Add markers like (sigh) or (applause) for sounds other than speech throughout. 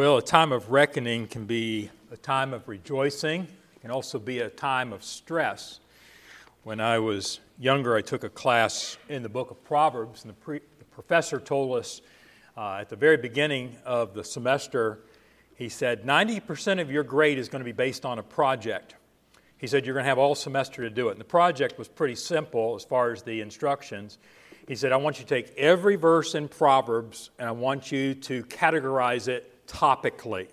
Well, a time of reckoning can be a time of rejoicing, it can also be a time of stress. When I was younger, I took a class in the book of Proverbs, and the, pre- the professor told us uh, at the very beginning of the semester, he said, 90% of your grade is going to be based on a project. He said, You're going to have all semester to do it. And the project was pretty simple as far as the instructions. He said, I want you to take every verse in Proverbs and I want you to categorize it topically.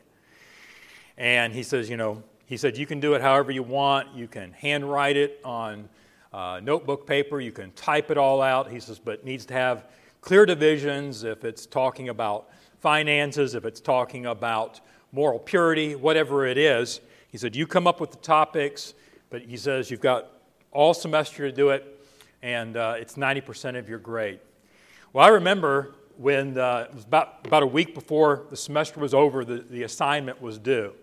And he says, you know, he said, you can do it however you want. You can handwrite it on uh, notebook paper. You can type it all out. He says, but needs to have clear divisions if it's talking about finances, if it's talking about moral purity, whatever it is. He said, you come up with the topics, but he says, you've got all semester to do it, and uh, it's 90% of your grade. Well, I remember when uh, it was about, about a week before the semester was over, the, the assignment was due.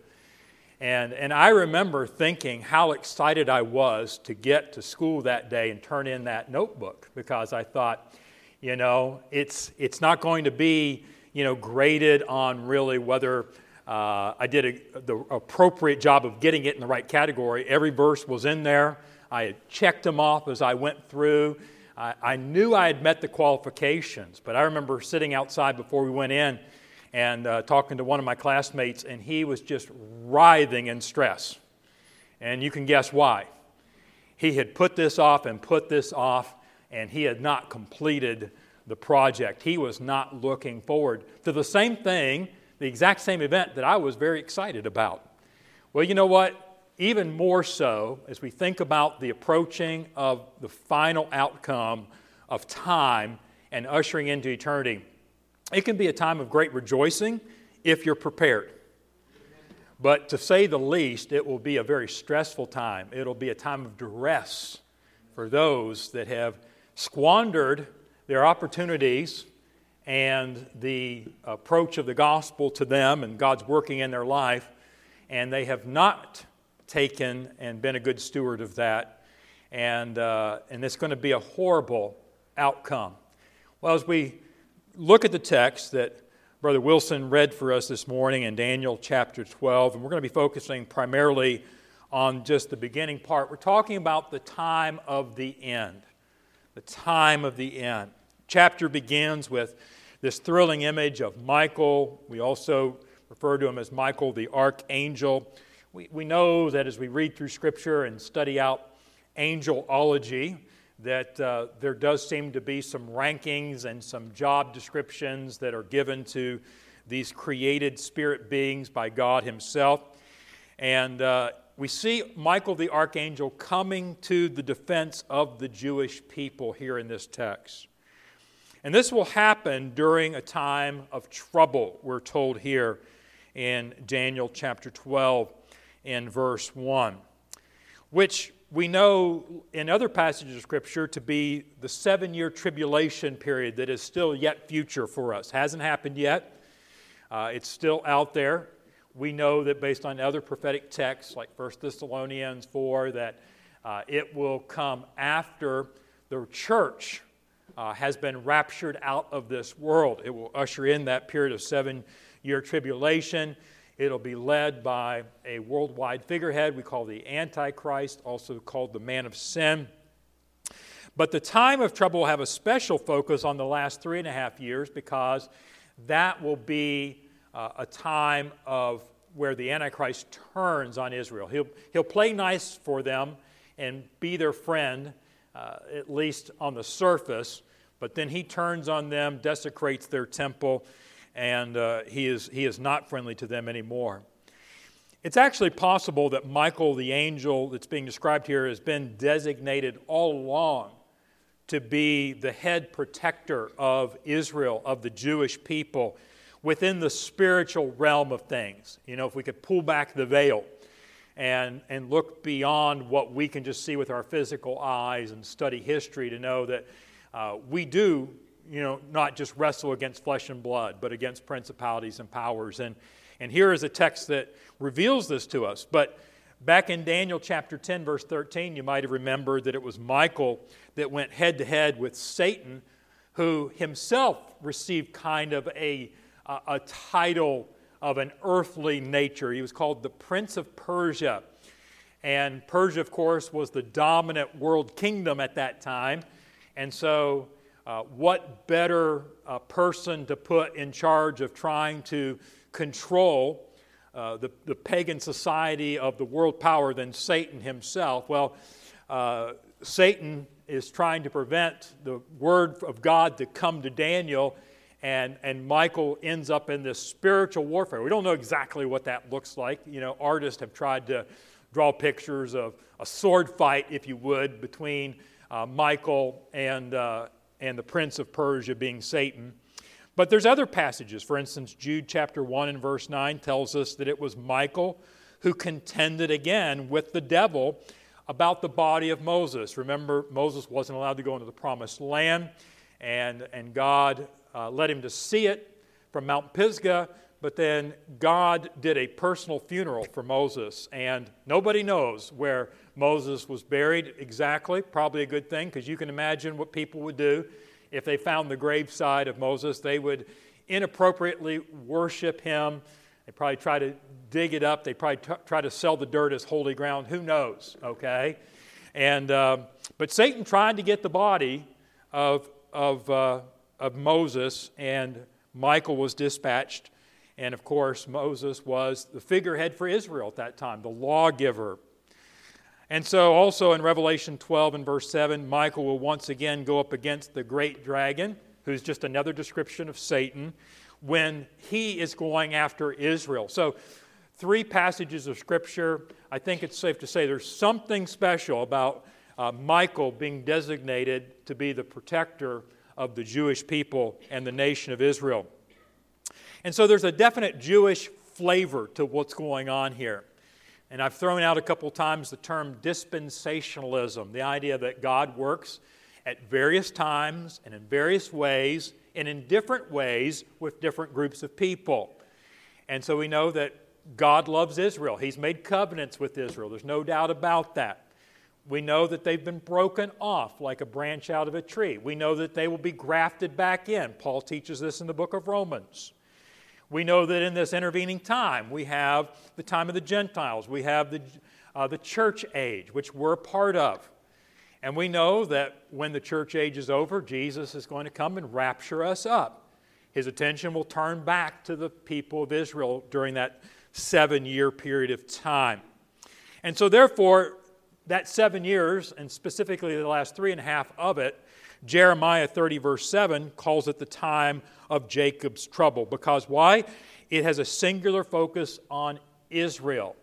And, and I remember thinking how excited I was to get to school that day and turn in that notebook because I thought, you know, it's, it's not going to be, you know, graded on really whether uh, I did a, the appropriate job of getting it in the right category. Every verse was in there. I had checked them off as I went through. I, I knew I had met the qualifications, but I remember sitting outside before we went in and uh, talking to one of my classmates, and he was just writhing in stress. And you can guess why. He had put this off and put this off, and he had not completed the project. He was not looking forward to the same thing, the exact same event that I was very excited about. Well, you know what? Even more so as we think about the approaching of the final outcome of time and ushering into eternity. It can be a time of great rejoicing if you're prepared. But to say the least, it will be a very stressful time. It'll be a time of duress for those that have squandered their opportunities and the approach of the gospel to them and God's working in their life, and they have not taken and been a good steward of that. And, uh, and it's going to be a horrible outcome. Well, as we look at the text that Brother Wilson read for us this morning in Daniel chapter 12, and we're going to be focusing primarily on just the beginning part, we're talking about the time of the end. The time of the end. Chapter begins with this thrilling image of Michael. We also refer to him as Michael the archangel we, we know that as we read through Scripture and study out angelology, that uh, there does seem to be some rankings and some job descriptions that are given to these created spirit beings by God Himself. And uh, we see Michael the archangel coming to the defense of the Jewish people here in this text. And this will happen during a time of trouble, we're told here in Daniel chapter 12 in verse 1, which we know in other passages of Scripture to be the seven year tribulation period that is still yet future for us. Hasn't happened yet, uh, it's still out there. We know that based on other prophetic texts like 1 Thessalonians 4, that uh, it will come after the church uh, has been raptured out of this world. It will usher in that period of seven year tribulation. It'll be led by a worldwide figurehead we call the Antichrist, also called the man of sin. But the time of trouble will have a special focus on the last three and a half years because that will be uh, a time of where the Antichrist turns on Israel. He'll, he'll play nice for them and be their friend, uh, at least on the surface, but then he turns on them, desecrates their temple, and uh, he, is, he is not friendly to them anymore. It's actually possible that Michael, the angel that's being described here, has been designated all along to be the head protector of Israel, of the Jewish people, within the spiritual realm of things. You know, if we could pull back the veil and, and look beyond what we can just see with our physical eyes and study history to know that uh, we do you know, not just wrestle against flesh and blood, but against principalities and powers. And, and here is a text that reveals this to us. But back in Daniel chapter 10, verse 13, you might have remembered that it was Michael that went head to head with Satan, who himself received kind of a, a, a title of an earthly nature. He was called the Prince of Persia. And Persia, of course, was the dominant world kingdom at that time. And so, uh, what better uh, person to put in charge of trying to control uh, the, the pagan society of the world power than Satan himself? Well, uh, Satan is trying to prevent the word of God to come to Daniel, and, and Michael ends up in this spiritual warfare. We don't know exactly what that looks like. You know, artists have tried to draw pictures of a sword fight, if you would, between uh, Michael and, uh, and the prince of Persia being Satan. But there's other passages. For instance, Jude chapter 1 and verse 9 tells us that it was Michael who contended again with the devil about the body of Moses. Remember, Moses wasn't allowed to go into the promised land, and, and God uh, led him to see it from Mount Pisgah, but then God did a personal funeral for Moses, and nobody knows where Moses was buried exactly. Probably a good thing, because you can imagine what people would do if they found the graveside of Moses. They would inappropriately worship him. They probably try to dig it up. They probably t- try to sell the dirt as holy ground. Who knows? Okay. And uh, but Satan tried to get the body of of uh, of Moses, and Michael was dispatched. And of course, Moses was the figurehead for Israel at that time, the lawgiver. And so, also in Revelation 12 and verse 7, Michael will once again go up against the great dragon, who's just another description of Satan, when he is going after Israel. So, three passages of Scripture. I think it's safe to say there's something special about uh, Michael being designated to be the protector of the Jewish people and the nation of Israel. And so there's a definite Jewish flavor to what's going on here. And I've thrown out a couple times the term dispensationalism, the idea that God works at various times and in various ways and in different ways with different groups of people. And so we know that God loves Israel. He's made covenants with Israel. There's no doubt about that. We know that they've been broken off like a branch out of a tree. We know that they will be grafted back in. Paul teaches this in the book of Romans. We know that in this intervening time, we have the time of the Gentiles, we have the, uh, the church age, which we're part of. And we know that when the church age is over, Jesus is going to come and rapture us up. His attention will turn back to the people of Israel during that seven year period of time. And so, therefore, that seven years, and specifically the last three and a half of it, Jeremiah 30, verse 7, calls it the time of Jacob's trouble. Because why? It has a singular focus on Israel.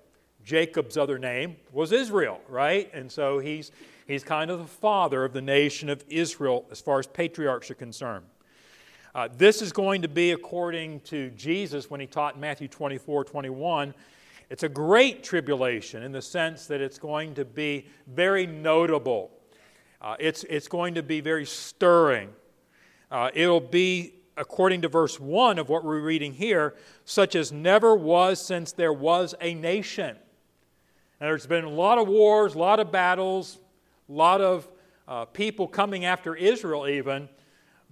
Jacob's other name was Israel, right? And so he's, he's kind of the father of the nation of Israel as far as patriarchs are concerned. Uh, this is going to be, according to Jesus when he taught in Matthew 24 21, it's a great tribulation in the sense that it's going to be very notable. Uh, it's, it's going to be very stirring. Uh, it'll be, according to verse 1 of what we're reading here, such as never was since there was a nation. And there's been a lot of wars, a lot of battles, a lot of uh, people coming after Israel, even.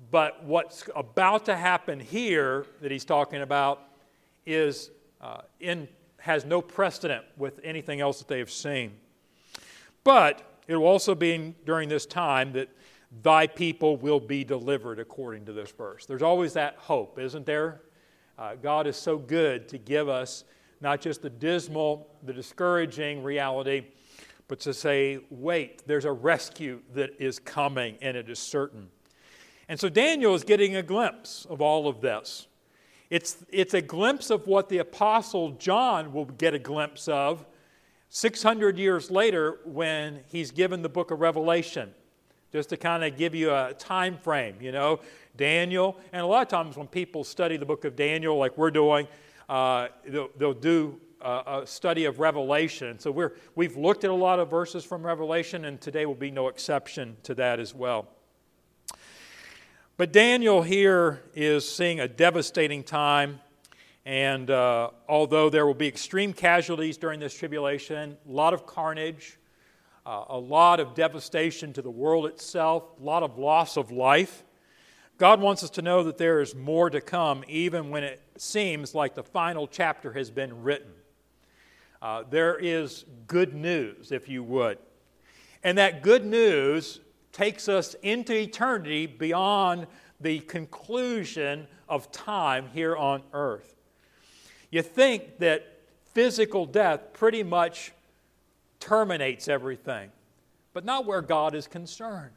But what's about to happen here that he's talking about is uh, in, has no precedent with anything else that they have seen. But it will also be during this time that thy people will be delivered, according to this verse. There's always that hope, isn't there? Uh, God is so good to give us not just the dismal, the discouraging reality, but to say, wait, there's a rescue that is coming, and it is certain. And so Daniel is getting a glimpse of all of this. It's, it's a glimpse of what the Apostle John will get a glimpse of 600 years later when he's given the book of Revelation. Just to kind of give you a time frame, you know, Daniel, and a lot of times when people study the book of Daniel, like we're doing, uh, they'll, they'll, do a, a study of Revelation. So we're, we've looked at a lot of verses from Revelation, and today will be no exception to that as well. But Daniel here is seeing a devastating time. And uh, although there will be extreme casualties during this tribulation, a lot of carnage, uh, a lot of devastation to the world itself, a lot of loss of life, God wants us to know that there is more to come, even when it seems like the final chapter has been written. Uh, there is good news, if you would. And that good news takes us into eternity beyond the conclusion of time here on earth. You think that physical death pretty much terminates everything, but not where God is concerned.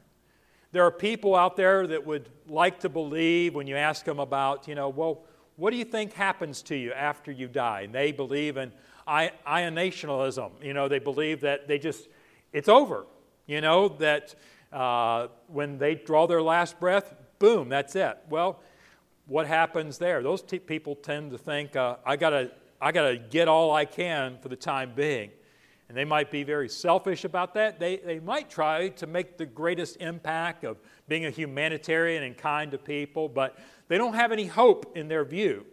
There are people out there that would like to believe when you ask them about, you know, well, what do you think happens to you after you die? And they believe in annihilationism. You know, they believe that they just, it's over. You know, that uh, when they draw their last breath, boom, that's it. Well, what happens there? Those t- people tend to think, uh, I gotta, I gotta get all I can for the time being. And they might be very selfish about that. They, they might try to make the greatest impact of being a humanitarian and kind to people, but they don't have any hope in their view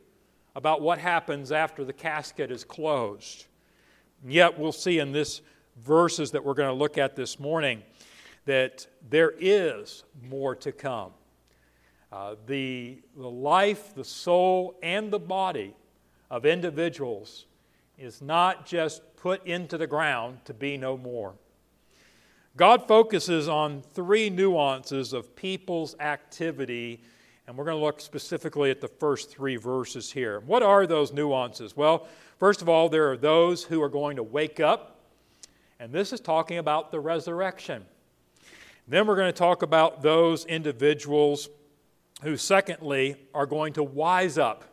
about what happens after the casket is closed. And yet, we'll see in this verses that we're going to look at this morning that there is more to come. Uh, the, the life, the soul, and the body of individuals is not just put into the ground to be no more. God focuses on three nuances of people's activity, and we're going to look specifically at the first three verses here. What are those nuances? Well, first of all, there are those who are going to wake up, and this is talking about the resurrection. Then we're going to talk about those individuals who, secondly, are going to wise up.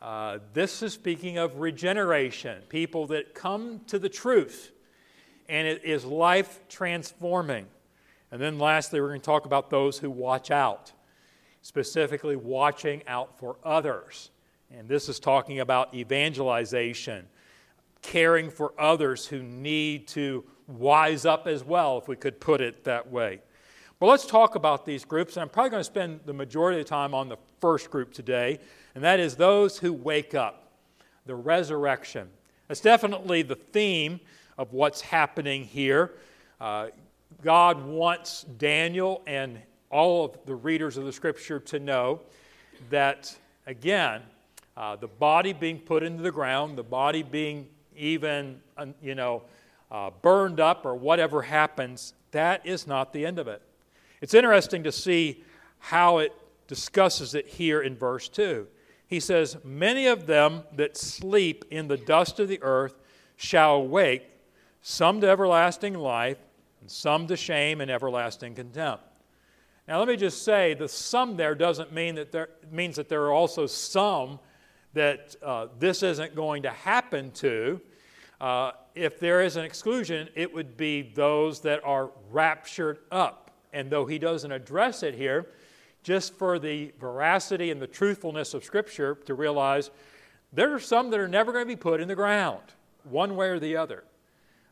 Uh, this is speaking of regeneration, people that come to the truth, and it is life transforming. And then lastly, we're going to talk about those who watch out, specifically watching out for others. And this is talking about evangelization, caring for others who need to wise up as well, if we could put it that way. But let's talk about these groups. And I'm probably going to spend the majority of the time on the first group today, and that is those who wake up, the resurrection. That's definitely the theme of what's happening here. Uh, God wants Daniel and all of the readers of the scripture to know that, again, uh, the body being put into the ground, the body being even, you know, uh, burned up or whatever happens, that is not the end of it. It's interesting to see how it discusses it here in verse 2. He says, Many of them that sleep in the dust of the earth shall awake, some to everlasting life, and some to shame and everlasting contempt. Now, let me just say the some there doesn't mean that there means that there are also some that uh, this isn't going to happen to. Uh, if there is an exclusion, it would be those that are raptured up. And though he doesn't address it here, just for the veracity and the truthfulness of Scripture, to realize there are some that are never going to be put in the ground, one way or the other.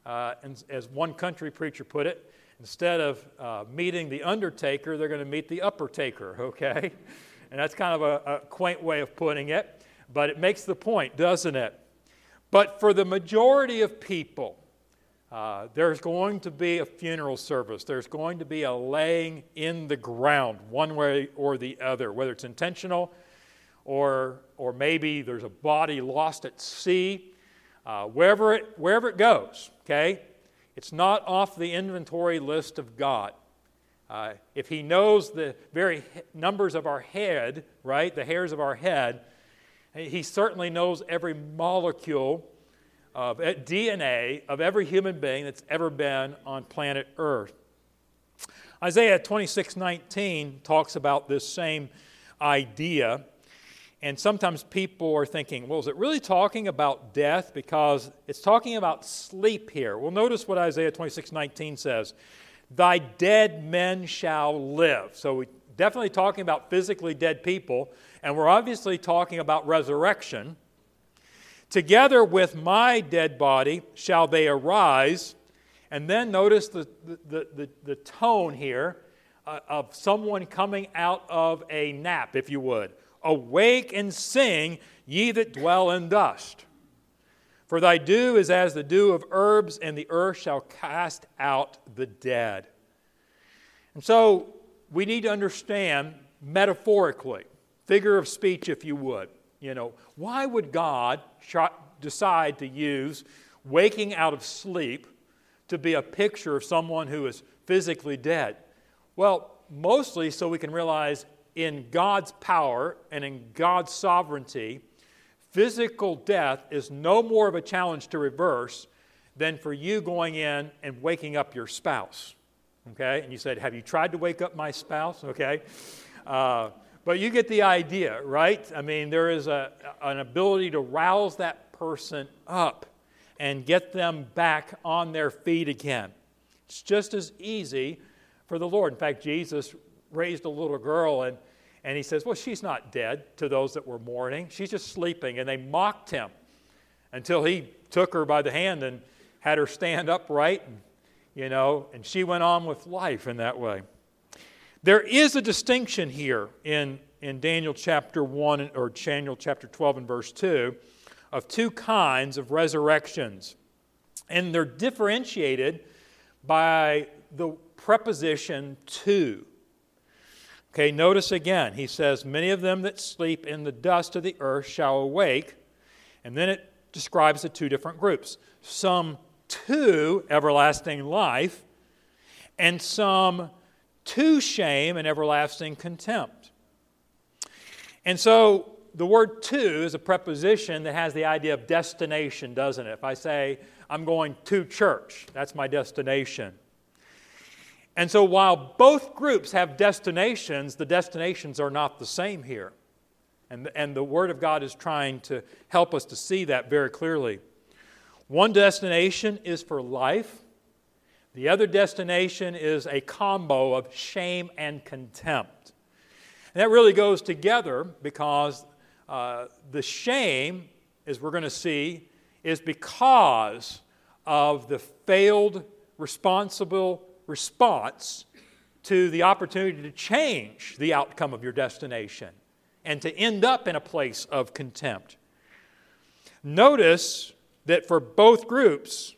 Uh, and as one country preacher put it, instead of uh, meeting the undertaker, they're going to meet the upper taker, (laughs) okay? And that's kind of a, a quaint way of putting it, but it makes the point, doesn't it? But for the majority of people, uh, there's going to be a funeral service. There's going to be a laying in the ground, one way or the other, whether it's intentional or, or maybe there's a body lost at sea. Uh, wherever, it, wherever it goes, okay? It's not off the inventory list of God. Uh, if He knows the very numbers of our head, right, the hairs of our head, He certainly knows every molecule of eh, DNA of every human being that's ever been on planet Earth. Isaiah 26 19 talks about this same idea. And sometimes people are thinking, well, is it really talking about death? Because it's talking about sleep here. Well, notice what Isaiah 26 19 says Thy dead men shall live. So we're definitely talking about physically dead people, and we're obviously talking about resurrection. Together with my dead body shall they arise. And then notice the, the, the, the tone here uh, of someone coming out of a nap, if you would. Awake and sing, ye that dwell in dust. For thy dew is as the dew of herbs, and the earth shall cast out the dead. And so we need to understand metaphorically, figure of speech, if you would. You know, why would God decide to use waking out of sleep to be a picture of someone who is physically dead? Well, mostly so we can realize in God's power and in God's sovereignty, physical death is no more of a challenge to reverse than for you going in and waking up your spouse. Okay? And you said, Have you tried to wake up my spouse? Okay? Uh, but you get the idea, right? I mean, there is a, an ability to rouse that person up and get them back on their feet again. It's just as easy for the Lord. In fact, Jesus raised a little girl and, and he says, Well, she's not dead to those that were mourning. She's just sleeping. And they mocked him until he took her by the hand and had her stand upright, and, you know, and she went on with life in that way. There is a distinction here in, in Daniel chapter 1 or Daniel chapter 12 and verse 2 of two kinds of resurrections. And they're differentiated by the preposition to. Okay, notice again, he says, Many of them that sleep in the dust of the earth shall awake. And then it describes the two different groups some to everlasting life, and some to shame and everlasting contempt. And so the word to is a preposition that has the idea of destination, doesn't it? If I say, I'm going to church, that's my destination. And so while both groups have destinations, the destinations are not the same here. And, and the Word of God is trying to help us to see that very clearly. One destination is for life, the other destination is a combo of shame and contempt. And that really goes together because uh, the shame, as we're going to see, is because of the failed responsible response to the opportunity to change the outcome of your destination and to end up in a place of contempt. Notice that for both groups,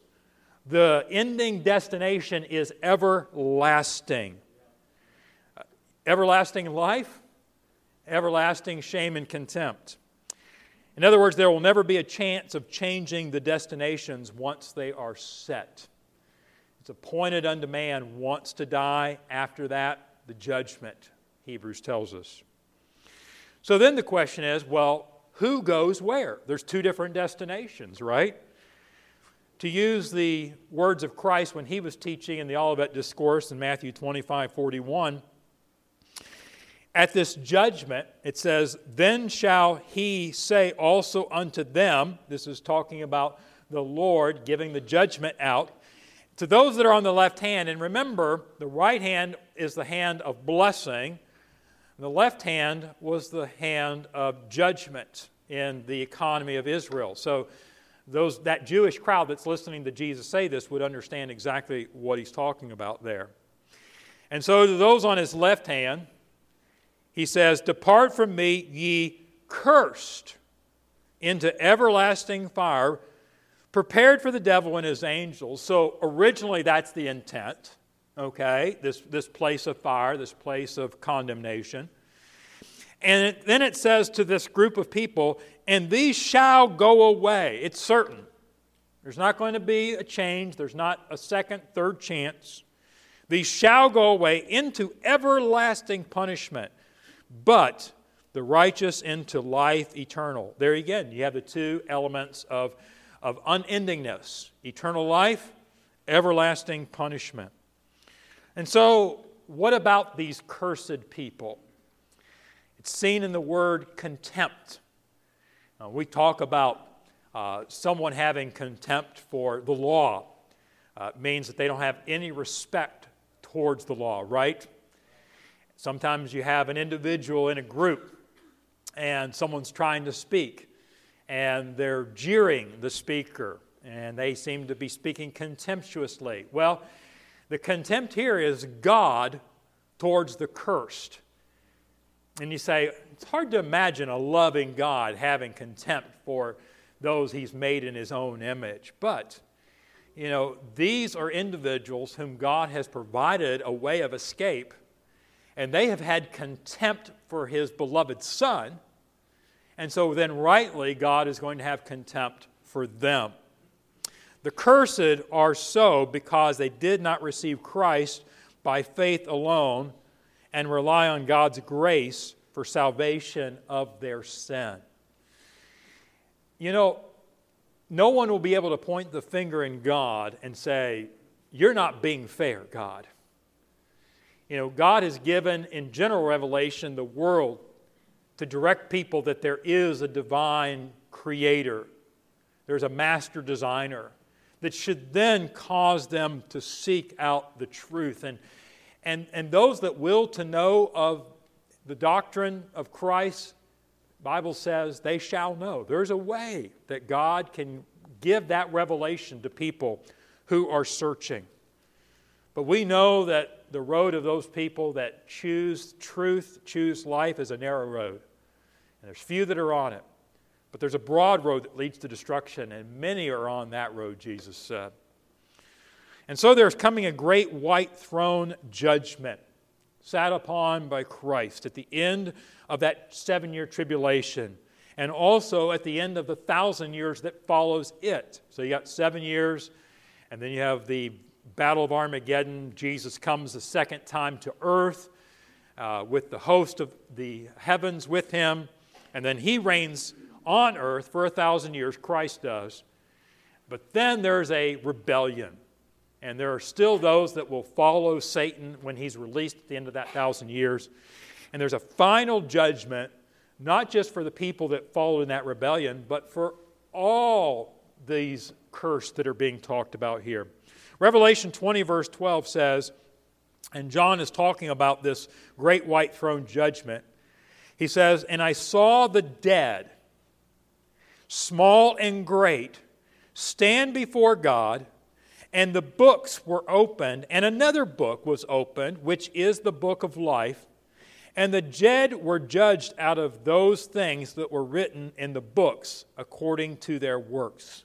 the ending destination is everlasting. Everlasting life, everlasting shame and contempt. In other words, there will never be a chance of changing the destinations once they are set. It's appointed unto man once to die, after that, the judgment, Hebrews tells us. So then the question is well, who goes where? There's two different destinations, right? To use the words of Christ when he was teaching in the Olivet Discourse in Matthew 25 41, at this judgment, it says, Then shall he say also unto them, this is talking about the Lord giving the judgment out, to those that are on the left hand, and remember, the right hand is the hand of blessing, the left hand was the hand of judgment in the economy of Israel. So those, that Jewish crowd that's listening to Jesus say this would understand exactly what he's talking about there. And so to those on his left hand, he says, Depart from me, ye cursed, into everlasting fire, prepared for the devil and his angels. So originally that's the intent, okay? This, this place of fire, this place of condemnation. And it, then it says to this group of people, and these shall go away. It's certain. There's not going to be a change, there's not a second, third chance. These shall go away into everlasting punishment, but the righteous into life eternal. There again, you have the two elements of, of unendingness eternal life, everlasting punishment. And so, what about these cursed people? It's seen in the word contempt. Uh, we talk about uh, someone having contempt for the law. Uh, means that they don't have any respect towards the law, right? Sometimes you have an individual in a group and someone's trying to speak and they're jeering the speaker and they seem to be speaking contemptuously. Well, the contempt here is God towards the cursed. And you say, it's hard to imagine a loving God having contempt for those he's made in his own image. But, you know, these are individuals whom God has provided a way of escape and they have had contempt for his beloved Son. And so then, rightly, God is going to have contempt for them. The cursed are so because they did not receive Christ by faith alone and rely on God's grace for salvation of their sin. You know, no one will be able to point the finger in God and say, You're not being fair, God. You know, God has given in general revelation the world to direct people that there is a divine creator, there's a master designer that should then cause them to seek out the truth. And, and, and those that will to know of the doctrine of Christ, Bible says they shall know. There's a way that God can give that revelation to people who are searching. But we know that the road of those people that choose truth, choose life, is a narrow road. And there's few that are on it. But there's a broad road that leads to destruction, and many are on that road, Jesus said. And so there's coming a great white throne judgment sat upon by Christ at the end of that seven year tribulation and also at the end of the thousand years that follows it. So you got seven years, and then you have the Battle of Armageddon. Jesus comes the second time to earth uh, with the host of the heavens with him, and then he reigns on earth for a thousand years, Christ does. But then there's a rebellion. And there are still those that will follow Satan when he's released at the end of that thousand years. And there's a final judgment, not just for the people that followed in that rebellion, but for all these cursed that are being talked about here. Revelation 20, verse 12 says, and John is talking about this great white throne judgment. He says, And I saw the dead, small and great, stand before God and the books were opened, and another book was opened, which is the book of life. And the dead were judged out of those things that were written in the books according to their works.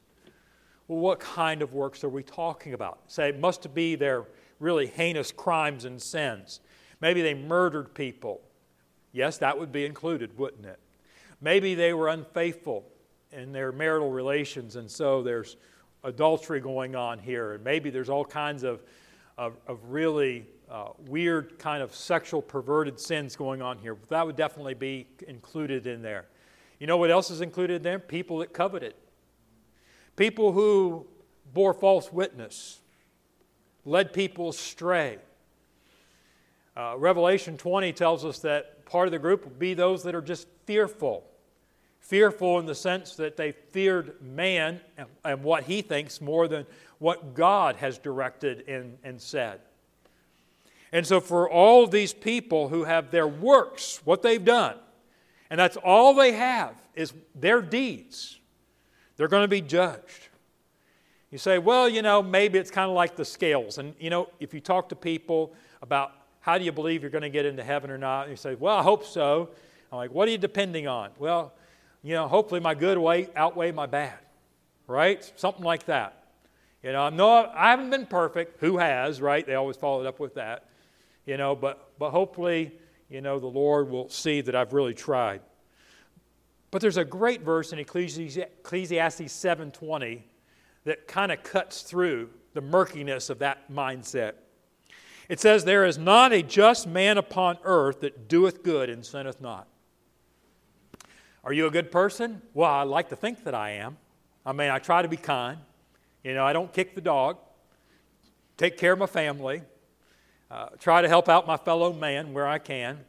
Well, what kind of works are we talking about? Say, it must be their really heinous crimes and sins. Maybe they murdered people. Yes, that would be included, wouldn't it? Maybe they were unfaithful in their marital relations, and so there's adultery going on here, and maybe there's all kinds of, of, of really uh, weird kind of sexual perverted sins going on here. That would definitely be included in there. You know what else is included in there? People that coveted, people who bore false witness, led people astray. Uh, Revelation 20 tells us that part of the group will be those that are just fearful fearful in the sense that they feared man and, and what he thinks more than what God has directed and, and said. And so, for all these people who have their works, what they've done, and that's all they have is their deeds, they're going to be judged. You say, well, you know, maybe it's kind of like the scales. And, you know, if you talk to people about how do you believe you're going to get into heaven or not, and you say, well, I hope so. I'm like, what are you depending on? Well, you know, hopefully my good way outweigh my bad, right? Something like that. You know, I'm no, I haven't been perfect. Who has, right? They always follow it up with that. You know, but but hopefully, you know, the Lord will see that I've really tried. But there's a great verse in Ecclesiastes 7:20 that kind of cuts through the murkiness of that mindset. It says, There is not a just man upon earth that doeth good and sinneth not. Are you a good person? Well, I like to think that I am. I mean, I try to be kind. You know, I don't kick the dog, take care of my family, uh, try to help out my fellow man where I can.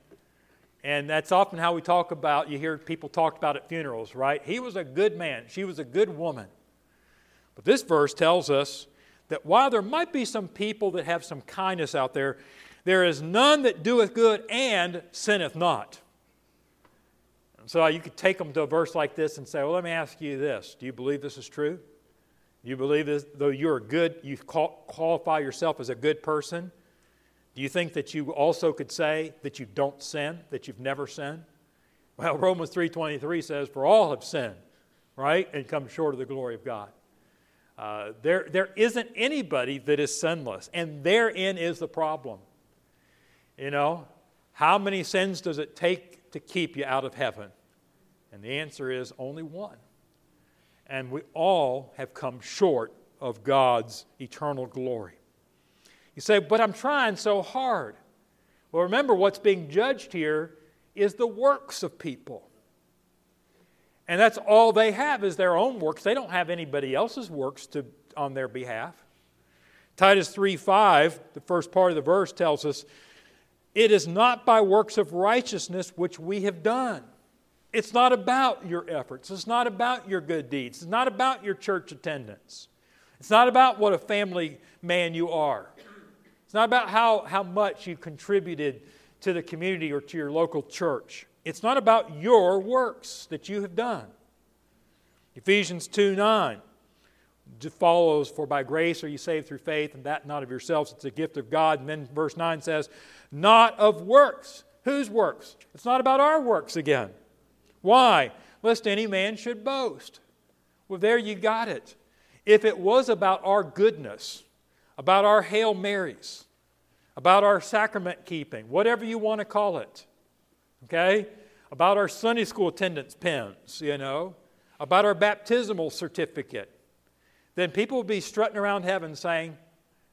And that's often how we talk about, you hear people talk about at funerals, right? He was a good man, she was a good woman. But this verse tells us that while there might be some people that have some kindness out there, there is none that doeth good and sinneth not. So you could take them to a verse like this and say, well, let me ask you this. Do you believe this is true? Do you believe this, though you're a good, you qualify yourself as a good person? Do you think that you also could say that you don't sin, that you've never sinned? Well, (laughs) Romans 3.23 says, for all have sinned, right, and come short of the glory of God. Uh, there, there isn't anybody that is sinless, and therein is the problem. You know, How many sins does it take to keep you out of heaven? And the answer is only one. And we all have come short of God's eternal glory. You say, but I'm trying so hard. Well, remember, what's being judged here is the works of people. And that's all they have is their own works. They don't have anybody else's works to, on their behalf. Titus 3 5, the first part of the verse tells us, It is not by works of righteousness which we have done. It's not about your efforts. It's not about your good deeds. It's not about your church attendance. It's not about what a family man you are. It's not about how, how much you contributed to the community or to your local church. It's not about your works that you have done. Ephesians 2 9 follows, For by grace are you saved through faith, and that not of yourselves, it's a gift of God. And then verse 9 says, Not of works. Whose works? It's not about our works again. Why? Lest any man should boast. Well, there you got it. If it was about our goodness, about our Hail Marys, about our sacrament keeping, whatever you want to call it, okay? About our Sunday school attendance pins, you know, about our baptismal certificate, then people would be strutting around heaven saying,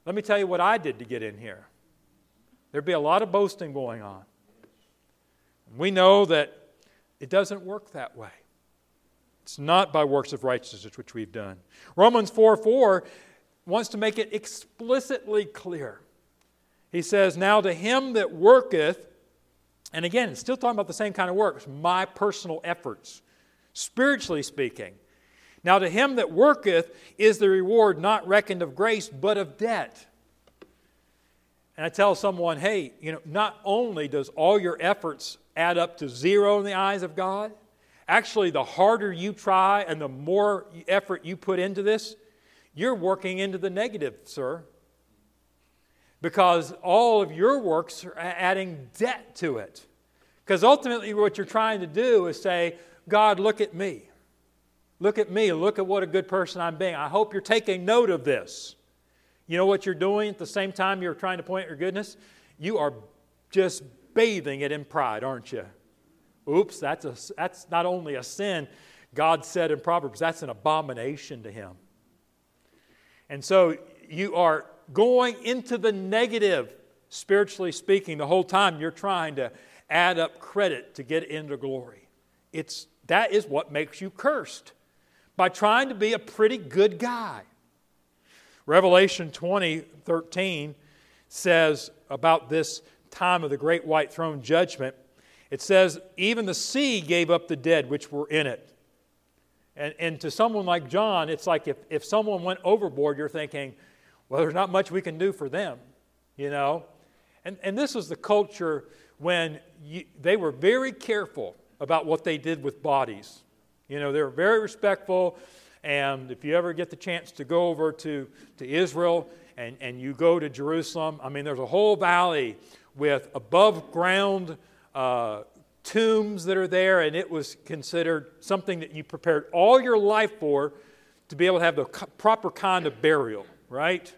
Let me tell you what I did to get in here. There'd be a lot of boasting going on. We know that it doesn't work that way. It's not by works of righteousness which we've done. Romans 4 4 wants to make it explicitly clear. He says, Now to him that worketh, and again, still talking about the same kind of works, my personal efforts, spiritually speaking. Now to him that worketh is the reward not reckoned of grace, but of debt. And I tell someone, hey, you know, not only does all your efforts add up to zero in the eyes of God, actually, the harder you try and the more effort you put into this, you're working into the negative, sir. Because all of your works are adding debt to it. Because ultimately, what you're trying to do is say, God, look at me. Look at me. Look at what a good person I'm being. I hope you're taking note of this. You know what you're doing at the same time you're trying to point your goodness? You are just bathing it in pride, aren't you? Oops, that's, a, that's not only a sin, God said in Proverbs, that's an abomination to him. And so you are going into the negative, spiritually speaking, the whole time you're trying to add up credit to get into glory. It's, that is what makes you cursed by trying to be a pretty good guy. Revelation 20 13 says about this time of the great white throne judgment, it says, Even the sea gave up the dead which were in it. And, and to someone like John, it's like if, if someone went overboard, you're thinking, well, there's not much we can do for them, you know? And, and this was the culture when you, they were very careful about what they did with bodies. You know, they were very respectful. And if you ever get the chance to go over to, to Israel and, and you go to Jerusalem, I mean, there's a whole valley with above ground uh, tombs that are there, and it was considered something that you prepared all your life for to be able to have the proper kind of burial, right?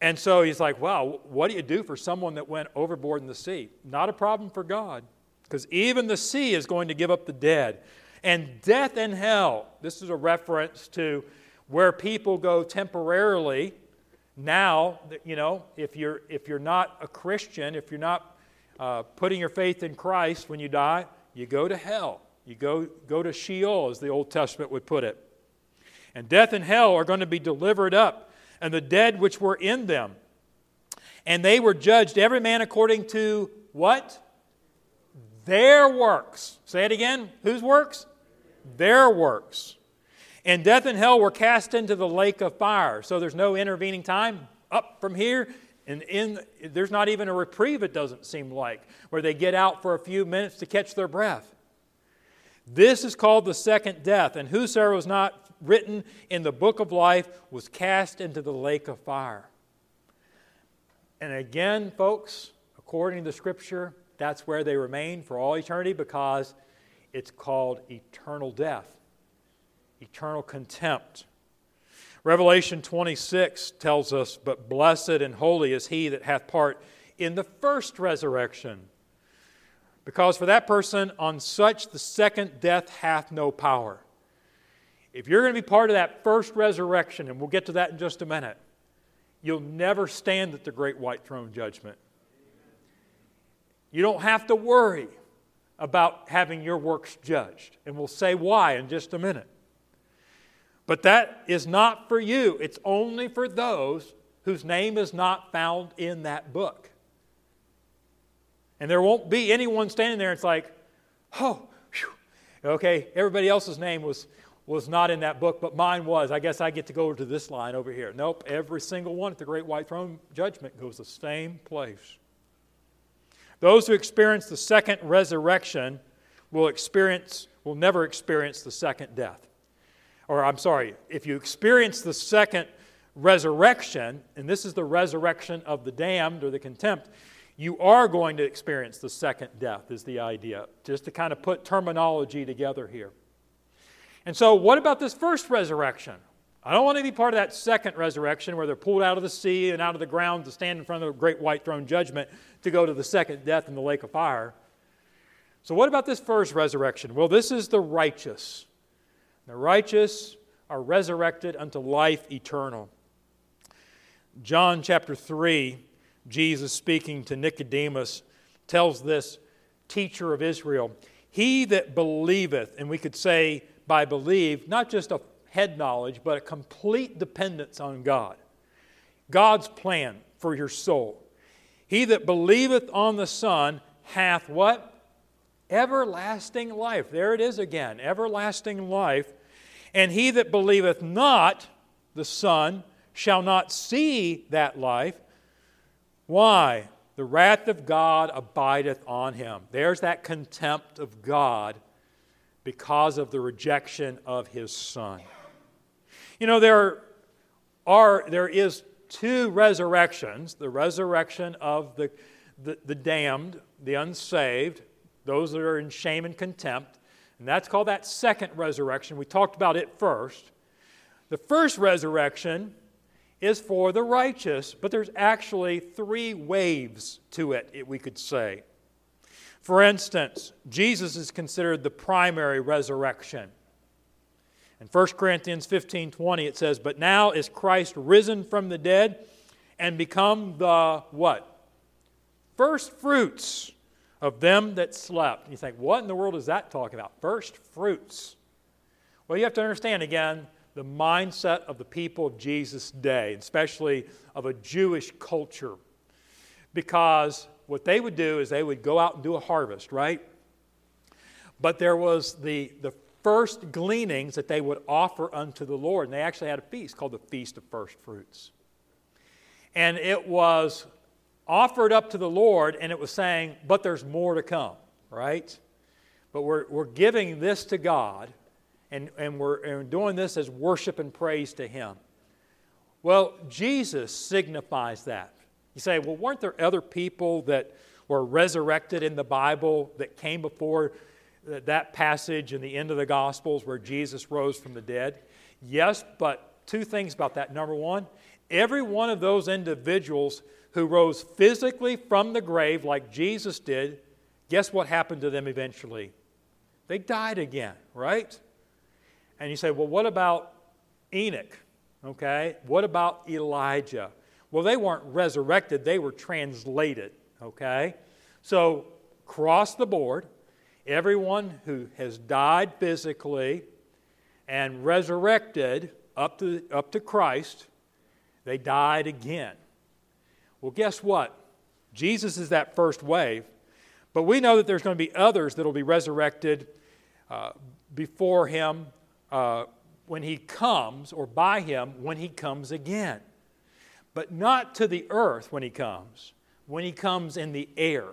And so he's like, wow, what do you do for someone that went overboard in the sea? Not a problem for God, because even the sea is going to give up the dead. And death and hell, this is a reference to where people go temporarily. Now, you know, if you're, if you're not a Christian, if you're not uh, putting your faith in Christ when you die, you go to hell. You go, go to Sheol, as the Old Testament would put it. And death and hell are going to be delivered up, and the dead which were in them. And they were judged, every man according to what? Their works. Say it again. Whose works? Their works. And death and hell were cast into the lake of fire. So there's no intervening time up from here and in, there's not even a reprieve, it doesn't seem like, where they get out for a few minutes to catch their breath. This is called the second death, and whosoever was not written in the book of life was cast into the lake of fire. And again, folks, according to the scripture, that's where they remain for all eternity because it's called eternal death, eternal contempt. Revelation 26 tells us, But blessed and holy is he that hath part in the first resurrection. Because for that person, on such the second death hath no power. If you're going to be part of that first resurrection, and we'll get to that in just a minute, you'll never stand at the great white throne judgment. You don't have to worry about having your works judged. And we'll say why in just a minute. But that is not for you, it's only for those whose name is not found in that book. And there won't be anyone standing there. It's like, oh, whew. okay, everybody else's name was, was not in that book, but mine was. I guess I get to go to this line over here. Nope, every single one at the great white throne judgment goes the same place. Those who experience the second resurrection will experience will never experience the second death. Or I'm sorry, if you experience the second resurrection, and this is the resurrection of the damned or the contempt, you are going to experience the second death, is the idea, just to kind of put terminology together here. And so, what about this first resurrection? I don't want to be part of that second resurrection where they're pulled out of the sea and out of the ground to stand in front of the great white throne judgment to go to the second death in the lake of fire. So, what about this first resurrection? Well, this is the righteous. The righteous are resurrected unto life eternal. John chapter 3, Jesus speaking to Nicodemus tells this teacher of Israel, He that believeth, and we could say by believe, not just a head knowledge, but a complete dependence on God. God's plan for your soul. He that believeth on the Son hath what? Everlasting life. There it is again everlasting life. And he that believeth not the Son shall not see that life. Why? The wrath of God abideth on him. There's that contempt of God because of the rejection of his Son. You know, there are, there is two resurrections the resurrection of the, the, the damned, the unsaved, those that are in shame and contempt. And that's called that second resurrection. We talked about it first. The first resurrection is for the righteous, but there's actually three waves to it, we could say. For instance, Jesus is considered the primary resurrection. In 1 Corinthians 15 20, it says, But now is Christ risen from the dead and become the what? First fruits of them that slept. And you think, what in the world is that talking about? First fruits. Well, you have to understand again the mindset of the people of Jesus' day, especially of a Jewish culture. Because what they would do is they would go out and do a harvest, right? But there was the, the first gleanings that they would offer unto the Lord. And they actually had a feast called the Feast of First Fruits. And it was offered up to the Lord, and it was saying, but there's more to come, right? But we're, we're giving this to God, and, and, we're, and doing this as worship and praise to Him. Well, Jesus signifies that. You say, well, weren't there other people that were resurrected in the Bible that came before that passage in the end of the Gospels where Jesus rose from the dead? Yes, but two things about that. Number one, every one of those individuals who rose physically from the grave like Jesus did, guess what happened to them eventually? They died again, right? And you say, well, what about Enoch? Okay. What about Elijah? Well, they weren't resurrected, they were translated, okay? So, cross the board, everyone who has died physically and resurrected up to, up to Christ, they died again. Well, guess what? Jesus is that first wave, but we know that there's going to be others that will be resurrected uh, before him uh, when he comes, or by him when he comes again. But not to the earth when he comes, when he comes in the air.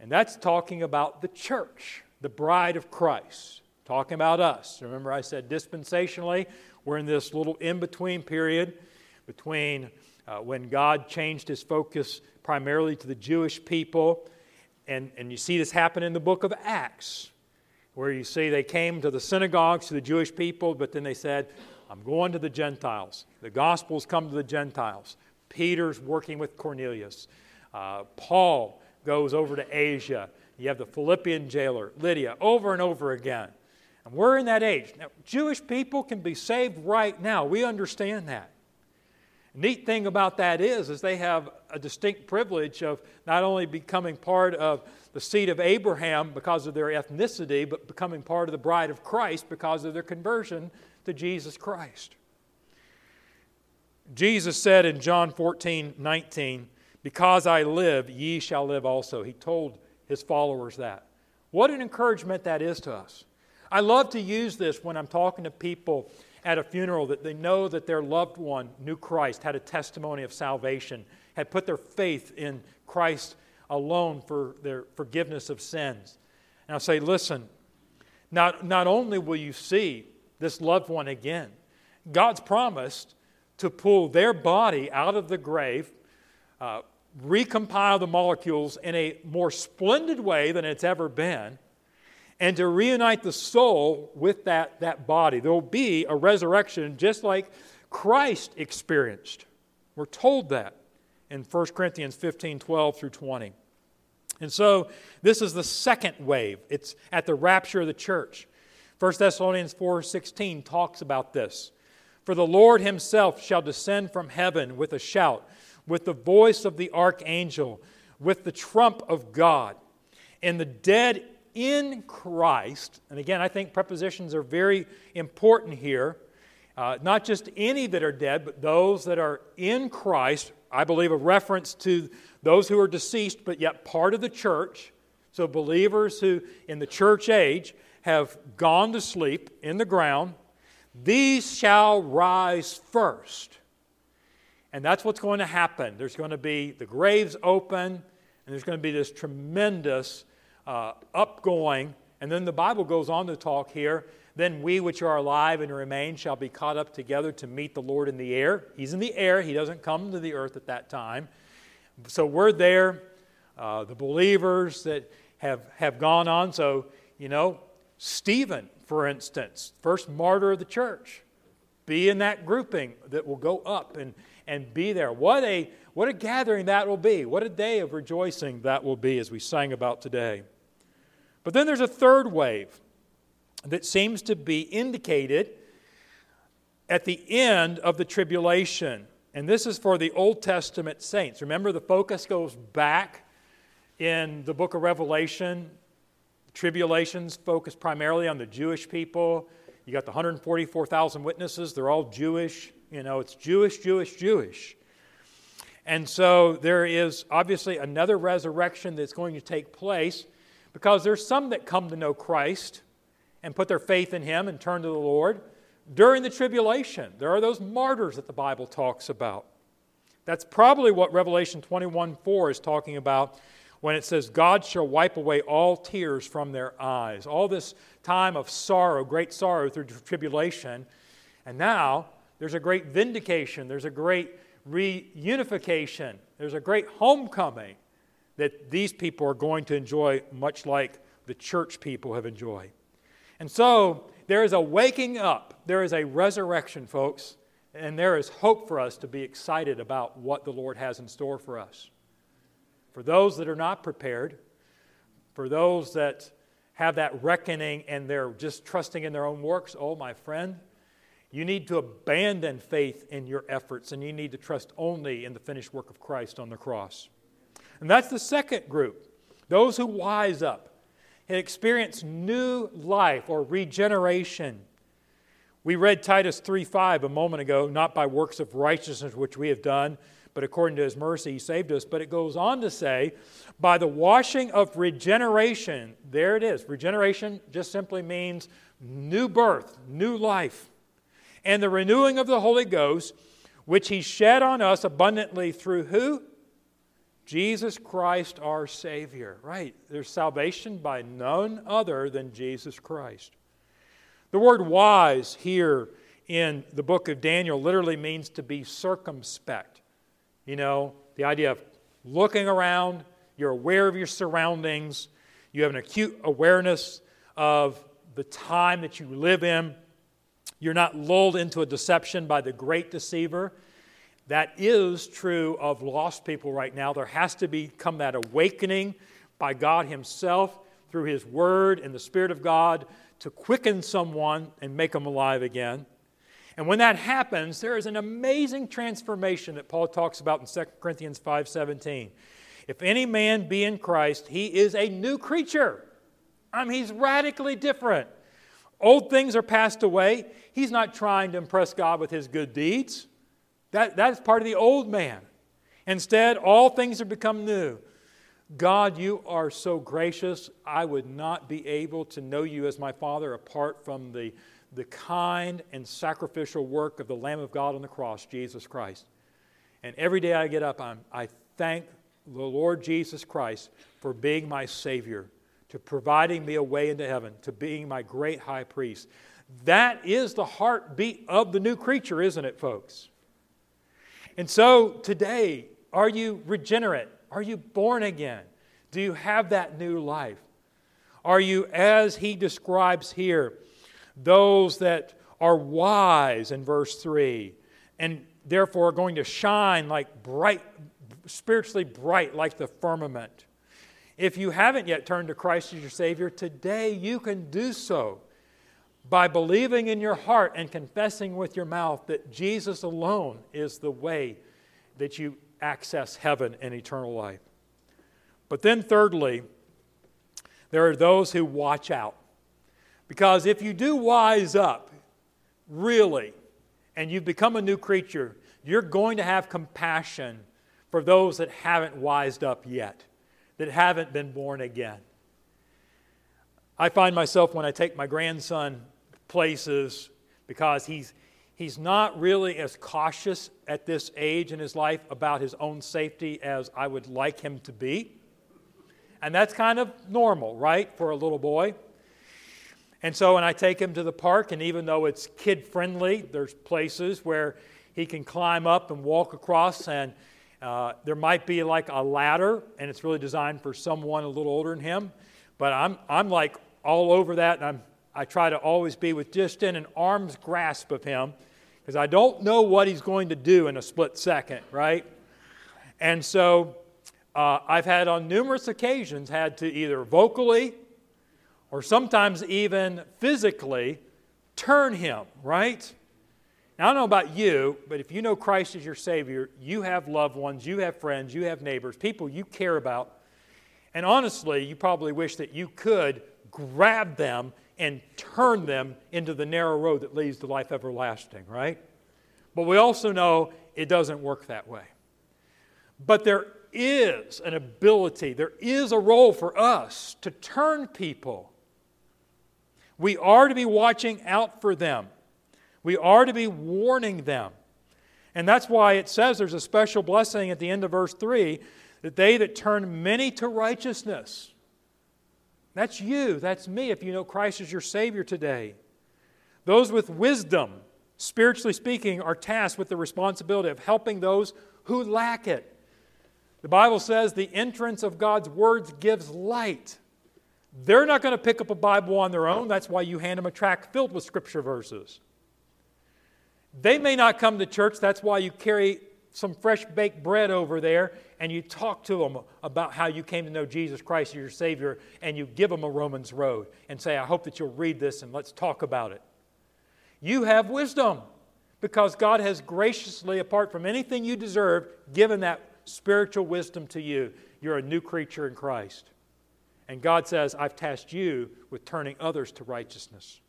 And that's talking about the church, the bride of Christ, talking about us. Remember, I said dispensationally, we're in this little in between period between uh, when God changed his focus primarily to the Jewish people. And, and you see this happen in the book of Acts, where you see they came to the synagogues, to the Jewish people, but then they said, I'm going to the Gentiles. The Gospels come to the Gentiles. Peter's working with Cornelius. Uh, Paul goes over to Asia You have the Philippian jailer, Lydia, over and over again. And we're in that age. Now, Jewish people can be saved right now. We understand that. Neat thing about that is, is they have a distinct privilege of not only becoming part of the seed of Abraham because of their ethnicity, but becoming part of the bride of Christ because of their conversion to Jesus Christ. Jesus said in John 14, 19, Because I live, ye shall live also. He told his followers that. What an encouragement that is to us. I love to use this when I'm talking to people at a funeral that they know that their loved one knew Christ, had a testimony of salvation, had put their faith in Christ alone for their forgiveness of sins. And I'll say, listen, not, not only will you see this loved one again, God's promised to pull their body out of the grave, uh, recompile the molecules in a more splendid way than it's ever been, and to reunite the soul with that, that body. There will be a resurrection just like Christ experienced. We're told that in 1 Corinthians 15 12 through 20. And so this is the second wave. It's at the rapture of the church. 1 Thessalonians 4 16 talks about this. For the Lord himself shall descend from heaven with a shout, with the voice of the archangel, with the trump of God. And the dead in Christ, and again, I think prepositions are very important here. Uh, not just any that are dead, but those that are in Christ. I believe a reference to those who are deceased, but yet part of the church. So, believers who in the church age have gone to sleep in the ground, these shall rise first. And that's what's going to happen. There's going to be the graves open, and there's going to be this tremendous uh, upgoing. And then the Bible goes on to talk here. Then we which are alive and remain shall be caught up together to meet the Lord in the air. He's in the air, He doesn't come to the earth at that time. So we're there. Uh, the believers that have, have gone on. So, you know, Stephen, for instance, first martyr of the church, be in that grouping that will go up and, and be there. What a, what a gathering that will be. What a day of rejoicing that will be, as we sang about today. But then there's a third wave that seems to be indicated at the end of the tribulation. And this is for the Old Testament saints. Remember, the focus goes back in the book of Revelation. Tribulations focus primarily on the Jewish people. You got the 144,000 witnesses, they're all Jewish. You know, it's Jewish, Jewish, Jewish. And so there is obviously another resurrection that's going to take place because there's some that come to know Christ and put their faith in Him and turn to the Lord during the tribulation. There are those martyrs that the Bible talks about. That's probably what Revelation 21 4 is talking about when it says, God shall wipe away all tears from their eyes. All this time of sorrow, great sorrow through tribulation. And now there's a great vindication, there's a great reunification, there's a great homecoming that these people are going to enjoy, much like the church people have enjoyed. And so there is a waking up, there is a resurrection, folks, and there is hope for us to be excited about what the Lord has in store for us. For those that are not prepared, for those that have that reckoning and they're just trusting in their own works, oh, my friend, you need to abandon faith in your efforts and you need to trust only in the finished work of Christ on the cross. And that's the second group those who wise up and experience new life or regeneration. We read Titus 3:5 a moment ago, not by works of righteousness which we have done, but according to his mercy he saved us. But it goes on to say, by the washing of regeneration. There it is. Regeneration just simply means new birth, new life. And the renewing of the Holy Ghost, which he shed on us abundantly through who? Jesus Christ our Savior. Right. There's salvation by none other than Jesus Christ. The word wise here in the book of Daniel literally means to be circumspect. You know, the idea of looking around, you're aware of your surroundings, you have an acute awareness of the time that you live in. You're not lulled into a deception by the great deceiver. That is true of lost people right now. There has to become that awakening by God Himself through His Word and the Spirit of God to quicken someone and make them alive again. And when that happens, there is an amazing transformation that Paul talks about in 2 Corinthians 5:17. If any man be in Christ, he is a new creature. I mean, he's radically different. Old things are passed away. He's not trying to impress God with his good deeds. That, that is part of the old man. Instead, all things have become new. God, you are so gracious. I would not be able to know you as my Father apart from the, the kind and sacrificial work of the Lamb of God on the cross, Jesus Christ. And every day I get up, I'm, I thank the Lord Jesus Christ for being my Savior, to providing me a way into heaven, to being my great high priest. That is the heartbeat of the new creature, isn't it, folks? And so today, are you regenerate? Are you born again? Do you have that new life? Are you, as he describes here, those that are wise in verse 3 and therefore are going to shine like bright, spiritually bright like the firmament? If you haven't yet turned to Christ as your Savior, today you can do so by believing in your heart and confessing with your mouth that Jesus alone is the way that you access heaven and eternal life. But then, thirdly, there are those who watch out. Because if you do wise up, really, and you've become a new creature, you're going to have compassion for those that haven't wised up yet, that haven't been born again. I find myself when I take my grandson places because he's he's not really as cautious at this age in his life about his own safety as I would like him to be. And that's kind of normal, right, for a little boy. And so when I take him to the park, and even though it's kid friendly, there's places where he can climb up and walk across, and uh, there might be like a ladder, and it's really designed for someone a little older than him. But I'm, I'm like all over that, and I'm, I try to always be with just in an arm's grasp of him because I don't know what he's going to do in a split second, right? And so uh, I've had on numerous occasions had to either vocally or sometimes even physically turn him, right? Now, I don't know about you, but if you know Christ as your Savior, you have loved ones, you have friends, you have neighbors, people you care about. And honestly, you probably wish that you could grab them and turn them into the narrow road that leads to life everlasting, right? But we also know it doesn't work that way. But there is an ability, there is a role for us to turn people. We are to be watching out for them, we are to be warning them. And that's why it says there's a special blessing at the end of verse 3 that they that turn many to righteousness that's you. That's me if you know Christ as your Savior today. Those with wisdom, spiritually speaking, are tasked with the responsibility of helping those who lack it. The Bible says the entrance of God's words gives light. They're not going to pick up a Bible on their own. That's why you hand them a tract filled with scripture verses. They may not come to church. That's why you carry some fresh baked bread over there and you talk to them about how you came to know Jesus Christ as your Savior and you give them a Romans road and say, I hope that you'll read this and let's talk about it. You have wisdom because God has graciously, apart from anything you deserve, given that spiritual wisdom to you. You're a new creature in Christ. And God says, I've tasked you with turning others to righteousness.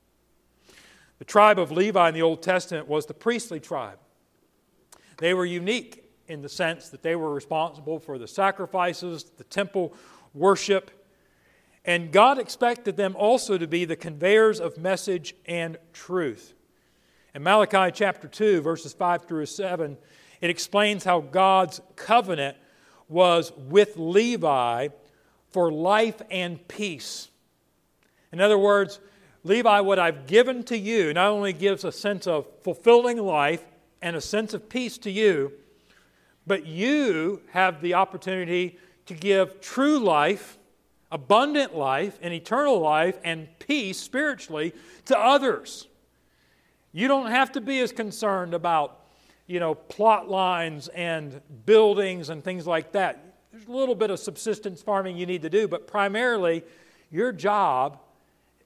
The tribe of Levi in the Old Testament was the priestly tribe. They were unique in the sense that they were responsible for the sacrifices, the temple worship, and God expected them also to be the conveyors of message and truth. In Malachi chapter 2, verses 5 through 7, it explains how God's covenant was with Levi for life and peace. In other words, Levi, what I've given to you not only gives a sense of fulfilling life, and a sense of peace to you, but you have the opportunity to give true life, abundant life, and eternal life and peace spiritually to others. You don't have to be as concerned about, you know, plot lines and buildings and things like that. There's a little bit of subsistence farming you need to do, but primarily, your job,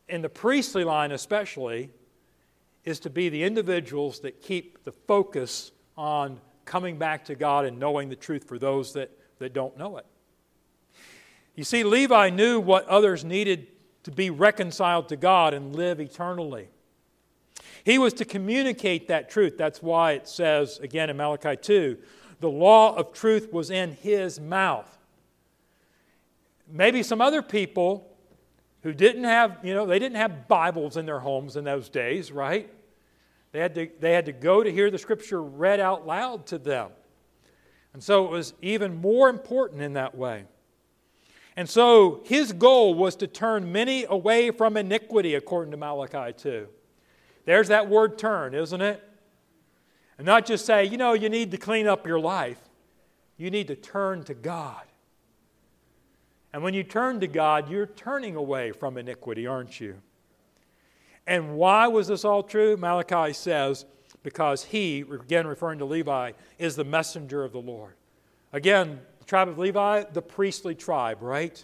in the priestly line especially, is to be the individuals that keep the focus on coming back to God and knowing the truth for those that, that don't know it. You see, Levi knew what others needed to be reconciled to God and live eternally. He was to communicate that truth. That's why it says, again in Malachi 2, the law of truth was in his mouth. Maybe some other people who didn't have, you know, they didn't have Bibles in their homes in those days, right? They had to, they had to go to hear the scripture read out loud to them. And so it was even more important in that way. And so his goal was to turn many away from iniquity, according to Malachi 2. There's that word turn, isn't it? And not just say, you know, you need to clean up your life. You need to turn to God. And when you turn to God, you're turning away from iniquity, aren't you? And why was this all true? Malachi says, because he, again referring to Levi, is the messenger of the Lord. Again, the tribe of Levi, the priestly tribe, right?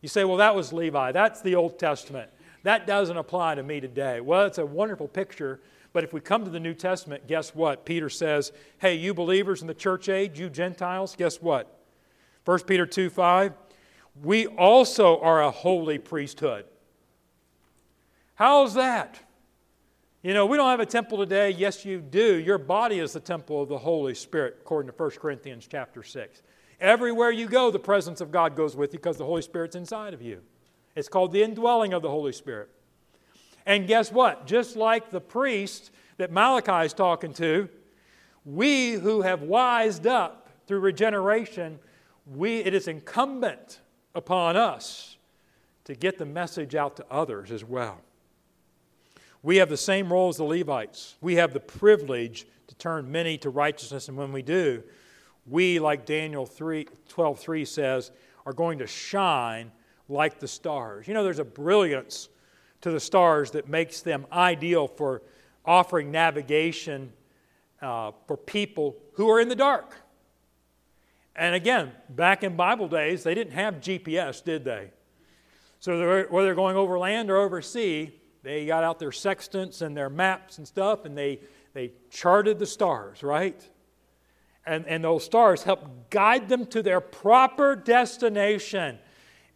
You say, well, that was Levi. That's the Old Testament. That doesn't apply to me today. Well, it's a wonderful picture, but if we come to the New Testament, guess what? Peter says, hey, you believers in the church age, you Gentiles, guess what? 1 Peter 2 5, we also are a holy priesthood. How's that? You know, we don't have a temple today. Yes, you do. Your body is the temple of the Holy Spirit, according to 1 Corinthians chapter 6. Everywhere you go, the presence of God goes with you because the Holy Spirit's inside of you. It's called the indwelling of the Holy Spirit. And guess what? Just like the priest that Malachi is talking to, we who have wised up through regeneration, we, it is incumbent upon us to get the message out to others as well. We have the same role as the Levites. We have the privilege to turn many to righteousness, and when we do, we, like Daniel 3, 12 3 says, are going to shine like the stars. You know, there's a brilliance to the stars that makes them ideal for offering navigation uh, for people who are in the dark. And again, back in Bible days, they didn't have GPS, did they? So whether they're going over land or over sea, they got out their sextants and their maps and stuff, and they, they charted the stars, right? And, and those stars helped guide them to their proper destination.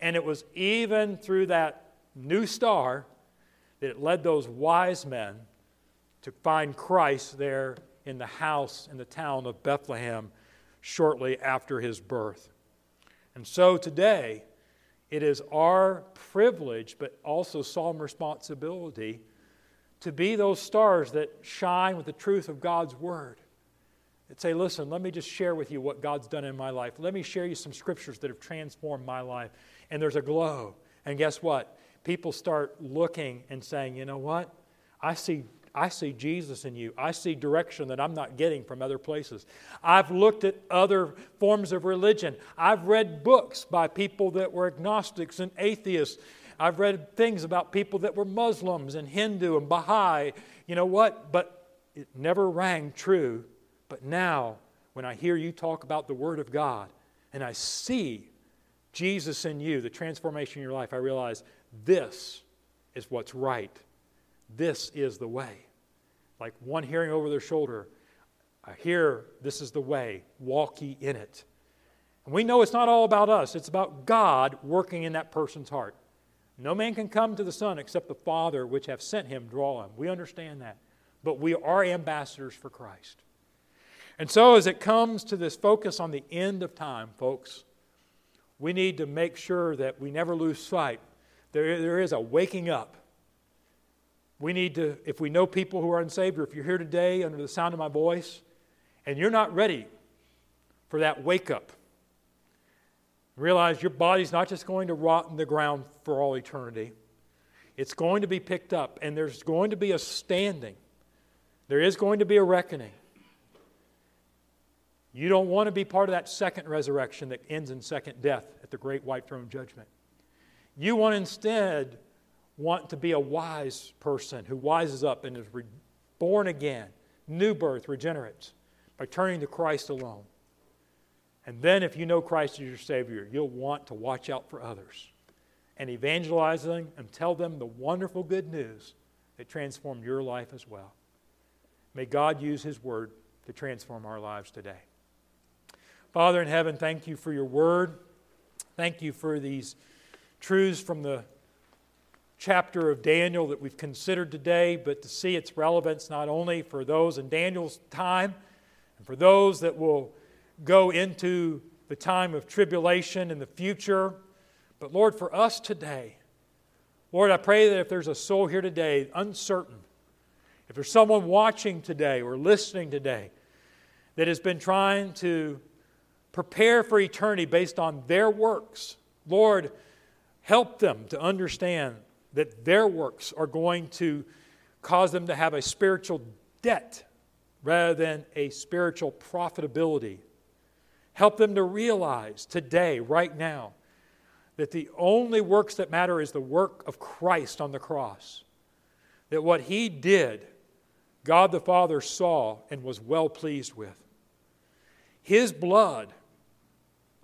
And it was even through that new star that it led those wise men to find Christ there in the house in the town of Bethlehem shortly after his birth. And so today, it is our privilege, but also solemn responsibility, to be those stars that shine with the truth of God's Word. That say, listen, let me just share with you what God's done in my life. Let me share you some scriptures that have transformed my life. And there's a glow. And guess what? People start looking and saying, you know what? I see I see Jesus in you. I see direction that I'm not getting from other places. I've looked at other forms of religion. I've read books by people that were agnostics and atheists. I've read things about people that were Muslims and Hindu and Baha'i. You know what? But it never rang true. But now, when I hear you talk about the Word of God and I see Jesus in you, the transformation in your life, I realize this is what's right this is the way. Like one hearing over their shoulder, I hear this is the way, walk ye in it. And we know it's not all about us, it's about God working in that person's heart. No man can come to the Son except the Father which have sent him draw him. We understand that. But we are ambassadors for Christ. And so, as it comes to this focus on the end of time, folks, we need to make sure that we never lose sight. There, there is a waking up we need to, if we know people who are unsaved, or if you're here today under the sound of my voice, and you're not ready for that wake up, realize your body's not just going to rot in the ground for all eternity. It's going to be picked up, and there's going to be a standing. There is going to be a reckoning. You don't want to be part of that second resurrection that ends in second death at the great white throne judgment. You want instead want to be a wise person who wises up and is re- born again, new birth, regenerates by turning to Christ alone. And then, if you know Christ as your Savior, you'll want to watch out for others and evangelize them and tell them the wonderful good news that transformed your life as well. May God use His Word to transform our lives today. Father in heaven, thank you for your Word. Thank you for these truths from the chapter of Daniel that we've considered today, but to see its relevance not only for those in Daniel's time and for those that will go into the time of tribulation in the future. But Lord, for us today, Lord, I pray that if there's a soul here today uncertain, if there's someone watching today or listening today that has been trying to prepare for eternity based on their works, Lord, help them to understand that their works are going to cause them to have a spiritual debt rather than a spiritual profitability Help them to realize today, right now, that the only works that matter is the work of Christ on the cross. That what he did, God the Father saw and was well pleased with. His blood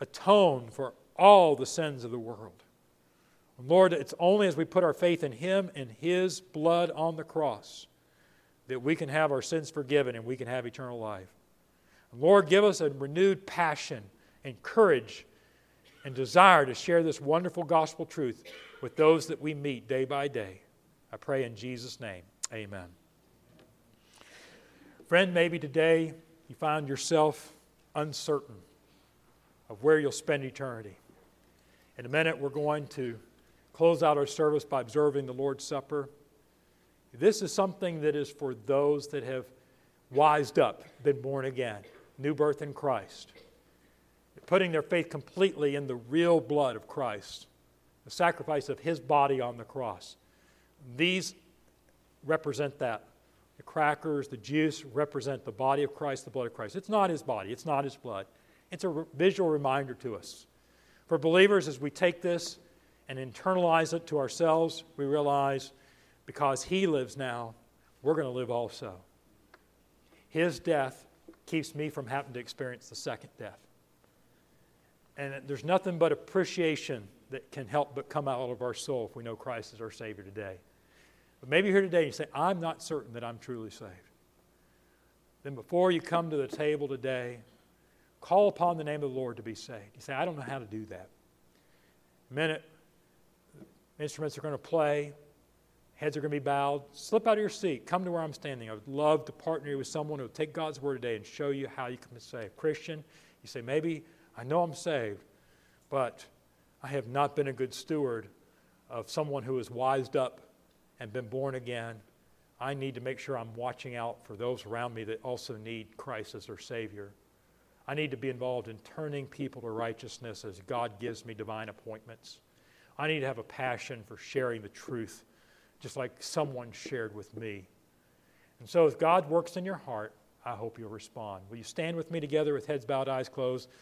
atoned for all the sins of the world. Lord, it's only as we put our faith in Him and His blood on the cross that we can have our sins forgiven and we can have eternal life. Lord, give us a renewed passion and courage and desire to share this wonderful gospel truth with those that we meet day by day. I pray in Jesus' name. Amen. Friend, maybe today you find yourself uncertain of where you'll spend eternity. In a minute, we're going to close out our service by observing the Lord's Supper. This is something that is for those that have wised up, been born again new birth in Christ, putting their faith completely in the real blood of Christ, the sacrifice of his body on the cross. These represent that. The crackers, the juice represent the body of Christ, the blood of Christ. It's not his body, it's not his blood. It's a visual reminder to us. For believers, as we take this and internalize it to ourselves, we realize because he lives now, we're going to live also. His death keeps me from having to experience the second death. And there's nothing but appreciation that can help but come out of our soul if we know Christ is our Savior today. But maybe you're here today and you say, I'm not certain that I'm truly saved. Then before you come to the table today, call upon the name of the Lord to be saved. You say, I don't know how to do that. Minute, instruments are going to play. Heads are going to be bowed. Slip out of your seat. Come to where I'm standing. I would love to partner you with someone who will take God's word today and show you how you can be saved. Christian, you say, maybe I know I'm saved, but I have not been a good steward of someone who has wised up and been born again. I need to make sure I'm watching out for those around me that also need Christ as their Savior. I need to be involved in turning people to righteousness as God gives me divine appointments. I need to have a passion for sharing the truth just like someone shared with me. And so, if God works in your heart, I hope you'll respond. Will you stand with me together with heads bowed, eyes closed?